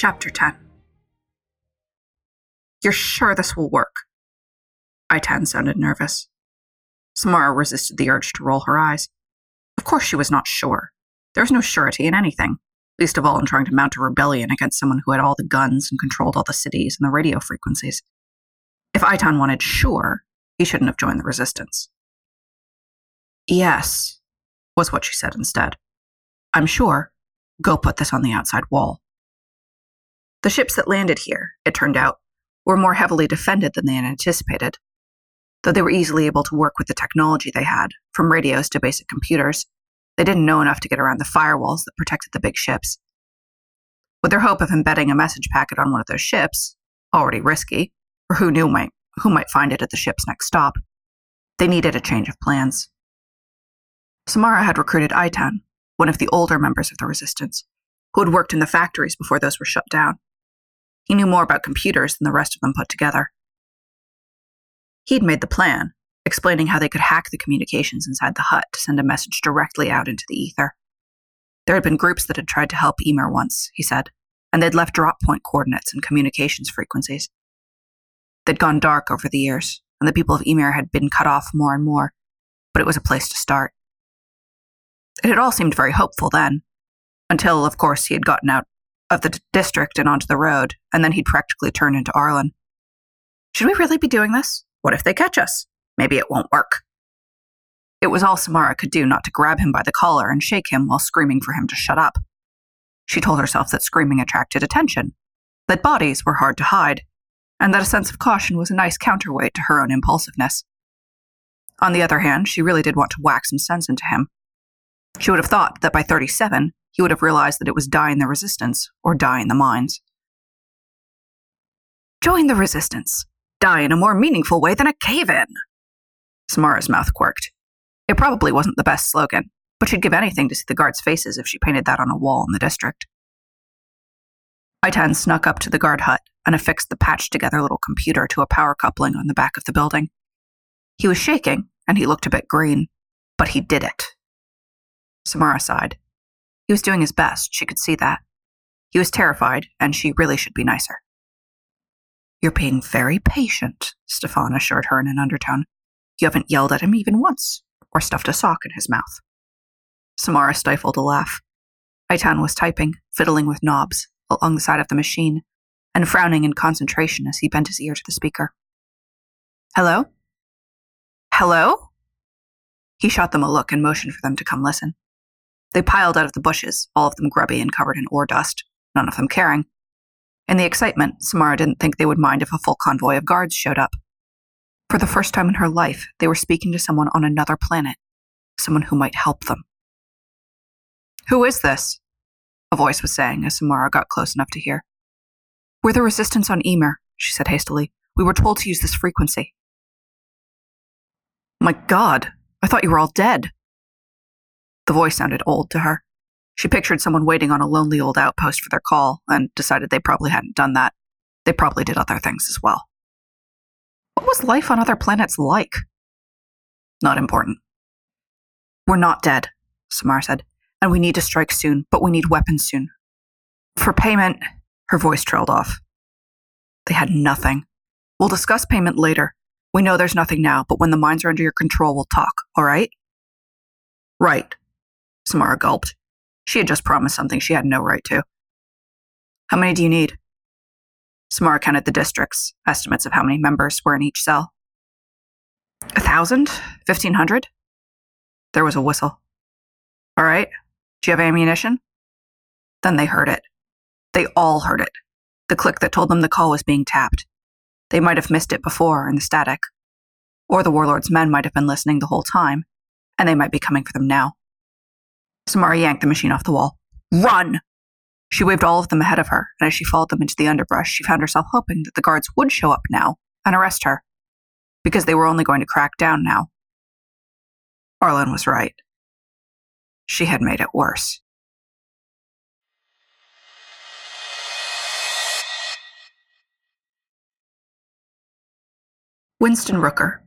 Chapter 10 You're sure this will work? Aitan sounded nervous. Samara resisted the urge to roll her eyes. Of course she was not sure. There was no surety in anything, least of all in trying to mount a rebellion against someone who had all the guns and controlled all the cities and the radio frequencies. If Aitan wanted sure, he shouldn't have joined the resistance. Yes, was what she said instead. I'm sure. Go put this on the outside wall. The ships that landed here, it turned out, were more heavily defended than they had anticipated. Though they were easily able to work with the technology they had, from radios to basic computers, they didn't know enough to get around the firewalls that protected the big ships. With their hope of embedding a message packet on one of those ships, already risky, or who knew might, who might find it at the ship's next stop, they needed a change of plans. Samara had recruited Aitan, one of the older members of the resistance, who had worked in the factories before those were shut down. He knew more about computers than the rest of them put together. He'd made the plan, explaining how they could hack the communications inside the hut to send a message directly out into the ether. There had been groups that had tried to help Emer once, he said, and they'd left drop point coordinates and communications frequencies. They'd gone dark over the years, and the people of Emer had been cut off more and more, but it was a place to start. It had all seemed very hopeful then, until, of course, he had gotten out of the d- district and onto the road, and then he'd practically turn into Arlen. Should we really be doing this? What if they catch us? Maybe it won't work. It was all Samara could do not to grab him by the collar and shake him while screaming for him to shut up. She told herself that screaming attracted attention, that bodies were hard to hide, and that a sense of caution was a nice counterweight to her own impulsiveness. On the other hand, she really did want to whack some sense into him. She would have thought that by 37, he would have realized that it was die in the resistance or die in the mines. Join the resistance. Die in a more meaningful way than a cave in. Samara's mouth quirked. It probably wasn't the best slogan, but she'd give anything to see the guards' faces if she painted that on a wall in the district. Aitan snuck up to the guard hut and affixed the patched together little computer to a power coupling on the back of the building. He was shaking, and he looked a bit green, but he did it. Samara sighed. He was doing his best, she could see that. He was terrified, and she really should be nicer. You're being very patient, Stefan assured her in an undertone. You haven't yelled at him even once, or stuffed a sock in his mouth. Samara stifled a laugh. Aitan was typing, fiddling with knobs, along the side of the machine, and frowning in concentration as he bent his ear to the speaker. Hello? Hello? He shot them a look and motioned for them to come listen. They piled out of the bushes, all of them grubby and covered in ore dust, none of them caring. In the excitement, Samara didn't think they would mind if a full convoy of guards showed up. For the first time in her life, they were speaking to someone on another planet, someone who might help them. Who is this? A voice was saying as Samara got close enough to hear. We're the resistance on Emer, she said hastily. We were told to use this frequency. My God, I thought you were all dead. The voice sounded old to her. She pictured someone waiting on a lonely old outpost for their call and decided they probably hadn't done that. They probably did other things as well. What was life on other planets like? Not important. We're not dead, Samar said, and we need to strike soon, but we need weapons soon. For payment, her voice trailed off. They had nothing. We'll discuss payment later. We know there's nothing now, but when the mines are under your control, we'll talk, all right? Right, Samara gulped. She had just promised something she had no right to. How many do you need? Samara counted the districts, estimates of how many members were in each cell. A thousand? Fifteen hundred? There was a whistle. All right. Do you have ammunition? Then they heard it. They all heard it. The click that told them the call was being tapped. They might have missed it before in the static. Or the warlord's men might have been listening the whole time, and they might be coming for them now. Samara yanked the machine off the wall. Run! She waved all of them ahead of her, and as she followed them into the underbrush, she found herself hoping that the guards would show up now and arrest her, because they were only going to crack down now. Arlen was right. She had made it worse. Winston Rooker,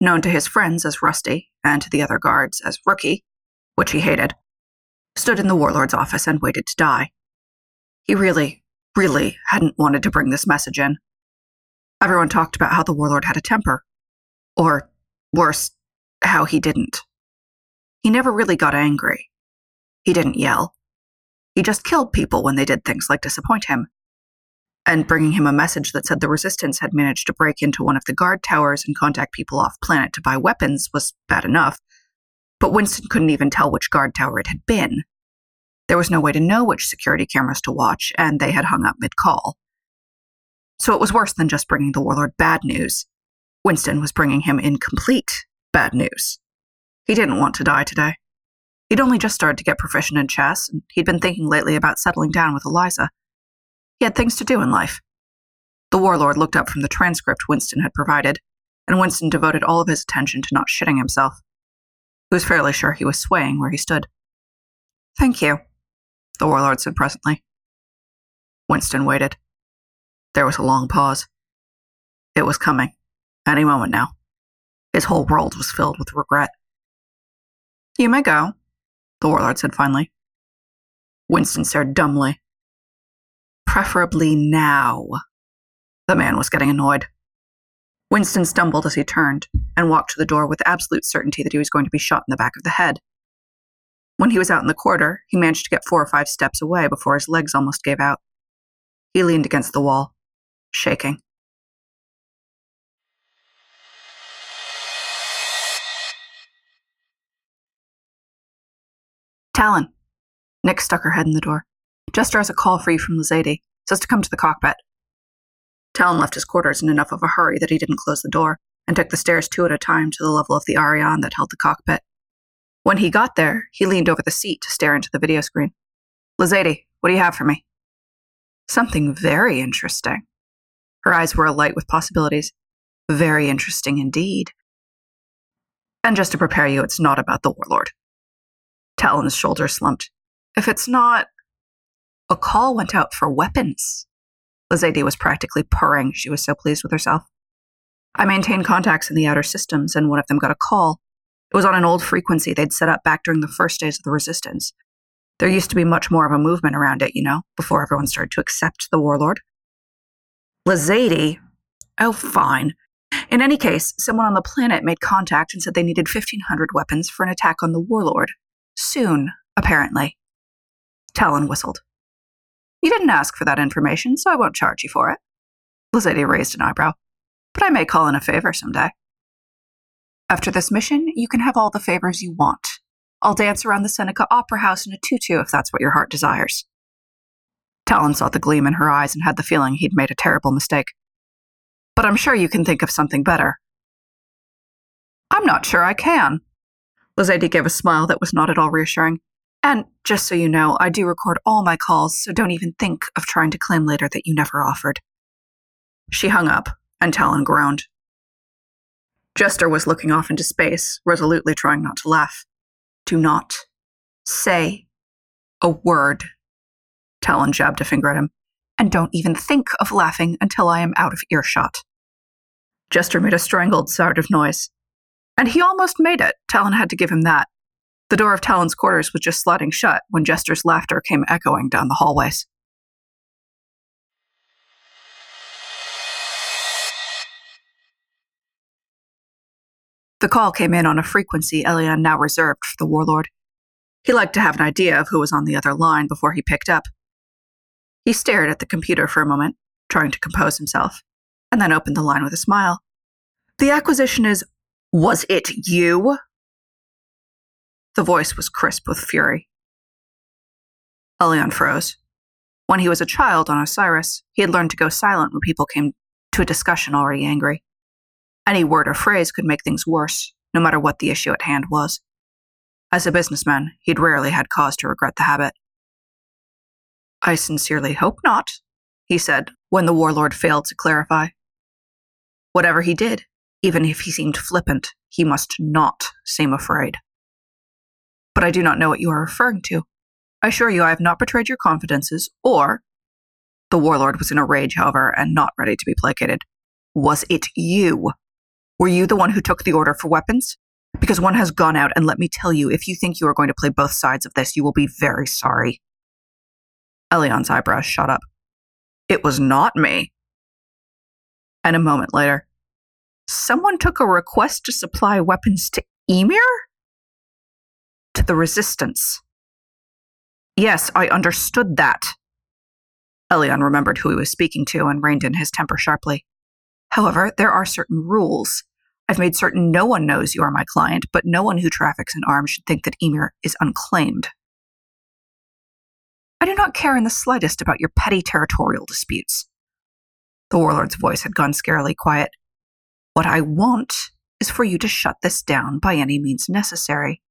known to his friends as Rusty and to the other guards as Rookie, which he hated, stood in the warlord's office and waited to die. He really, really hadn't wanted to bring this message in. Everyone talked about how the warlord had a temper. Or, worse, how he didn't. He never really got angry. He didn't yell. He just killed people when they did things like disappoint him. And bringing him a message that said the resistance had managed to break into one of the guard towers and contact people off planet to buy weapons was bad enough. But Winston couldn't even tell which guard tower it had been. There was no way to know which security cameras to watch, and they had hung up mid call. So it was worse than just bringing the warlord bad news. Winston was bringing him incomplete bad news. He didn't want to die today. He'd only just started to get proficient in chess, and he'd been thinking lately about settling down with Eliza. He had things to do in life. The warlord looked up from the transcript Winston had provided, and Winston devoted all of his attention to not shitting himself. He was fairly sure he was swaying where he stood. Thank you, the warlord said presently. Winston waited. There was a long pause. It was coming. Any moment now. His whole world was filled with regret. You may go, the warlord said finally. Winston stared dumbly. Preferably now. The man was getting annoyed. Winston stumbled as he turned and walked to the door with absolute certainty that he was going to be shot in the back of the head. When he was out in the corridor, he managed to get four or five steps away before his legs almost gave out. He leaned against the wall, shaking. Talon. Nick stuck her head in the door. Jester has a call for you from Lazady. Says to come to the cockpit. Talon left his quarters in enough of a hurry that he didn't close the door and took the stairs two at a time to the level of the Ariane that held the cockpit. When he got there, he leaned over the seat to stare into the video screen. Lazady, what do you have for me? Something very interesting. Her eyes were alight with possibilities. Very interesting indeed. And just to prepare you, it's not about the warlord. Talon's shoulders slumped. If it's not. A call went out for weapons. Lazady was practically purring. She was so pleased with herself. I maintained contacts in the outer systems, and one of them got a call. It was on an old frequency they'd set up back during the first days of the resistance. There used to be much more of a movement around it, you know, before everyone started to accept the warlord. Lazady? Oh, fine. In any case, someone on the planet made contact and said they needed 1,500 weapons for an attack on the warlord. Soon, apparently. Talon whistled. You didn't ask for that information, so I won't charge you for it. Lazady raised an eyebrow. But I may call in a favor someday. After this mission, you can have all the favors you want. I'll dance around the Seneca Opera House in a tutu if that's what your heart desires. Talon saw the gleam in her eyes and had the feeling he'd made a terrible mistake. But I'm sure you can think of something better. I'm not sure I can. Lazady gave a smile that was not at all reassuring. And just so you know, I do record all my calls, so don't even think of trying to claim later that you never offered. She hung up, and Talon groaned. Jester was looking off into space, resolutely trying not to laugh. Do not say a word. Talon jabbed a finger at him. And don't even think of laughing until I am out of earshot. Jester made a strangled sort of noise. And he almost made it. Talon had to give him that. The door of Talon's quarters was just sliding shut when Jester's laughter came echoing down the hallways. The call came in on a frequency Elian now reserved for the warlord. He liked to have an idea of who was on the other line before he picked up. He stared at the computer for a moment, trying to compose himself, and then opened the line with a smile. The acquisition is Was it you? The voice was crisp with fury. Elian froze. When he was a child on Osiris, he had learned to go silent when people came to a discussion already angry. Any word or phrase could make things worse, no matter what the issue at hand was. As a businessman, he'd rarely had cause to regret the habit. I sincerely hope not, he said when the warlord failed to clarify. Whatever he did, even if he seemed flippant, he must not seem afraid. But I do not know what you are referring to. I assure you I have not betrayed your confidences, or. The warlord was in a rage, however, and not ready to be placated. Was it you were you the one who took the order for weapons? Because one has gone out, and let me tell you, if you think you are going to play both sides of this, you will be very sorry. Elian's eyebrows shot up. It was not me. And a moment later, someone took a request to supply weapons to Emer? The Resistance. Yes, I understood that. Elian remembered who he was speaking to and reined in his temper sharply. However, there are certain rules. I've made certain no one knows you are my client, but no one who traffics in arms should think that Emer is unclaimed. I do not care in the slightest about your petty territorial disputes. The warlord's voice had gone scarily quiet. What I want is for you to shut this down by any means necessary.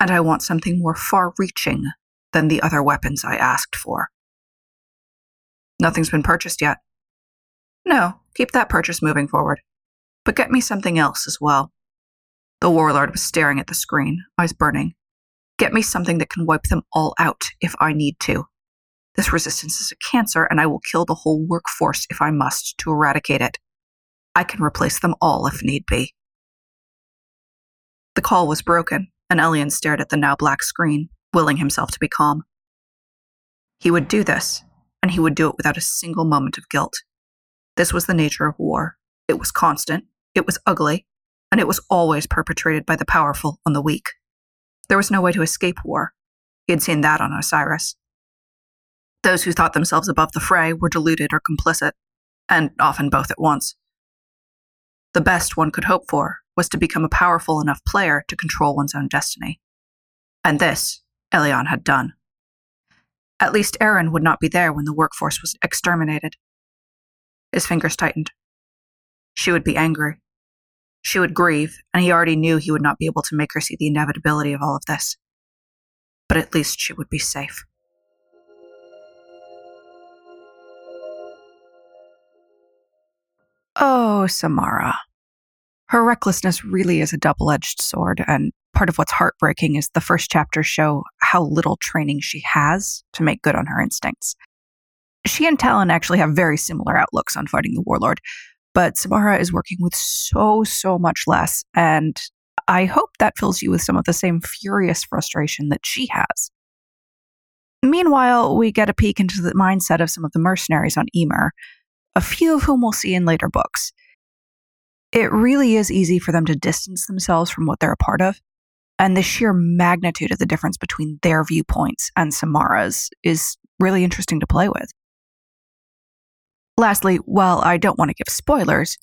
And I want something more far reaching than the other weapons I asked for. Nothing's been purchased yet. No, keep that purchase moving forward. But get me something else as well. The warlord was staring at the screen, eyes burning. Get me something that can wipe them all out if I need to. This resistance is a cancer, and I will kill the whole workforce if I must to eradicate it. I can replace them all if need be. The call was broken, and Elian stared at the now black screen, willing himself to be calm. He would do this, and he would do it without a single moment of guilt. This was the nature of war. It was constant, it was ugly, and it was always perpetrated by the powerful on the weak. There was no way to escape war. He had seen that on Osiris. Those who thought themselves above the fray were deluded or complicit, and often both at once. The best one could hope for was to become a powerful enough player to control one's own destiny. And this, Elian had done. At least Erin would not be there when the workforce was exterminated. His fingers tightened. She would be angry. She would grieve, and he already knew he would not be able to make her see the inevitability of all of this. But at least she would be safe. Oh, Samara. Her recklessness really is a double edged sword, and part of what's heartbreaking is the first chapters show how little training she has to make good on her instincts. She and Talon actually have very similar outlooks on fighting the warlord, but Samara is working with so, so much less, and I hope that fills you with some of the same furious frustration that she has. Meanwhile, we get a peek into the mindset of some of the mercenaries on Emer, a few of whom we'll see in later books. It really is easy for them to distance themselves from what they're a part of, and the sheer magnitude of the difference between their viewpoints and Samara's is really interesting to play with. Lastly, while I don't want to give spoilers,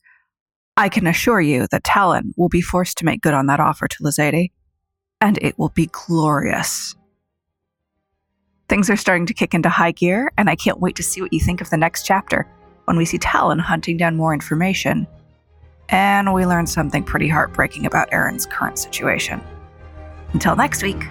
I can assure you that Talon will be forced to make good on that offer to Lazady, and it will be glorious. Things are starting to kick into high gear, and I can't wait to see what you think of the next chapter when we see Talon hunting down more information. And we learn something pretty heartbreaking about Erin's current situation. Until next week.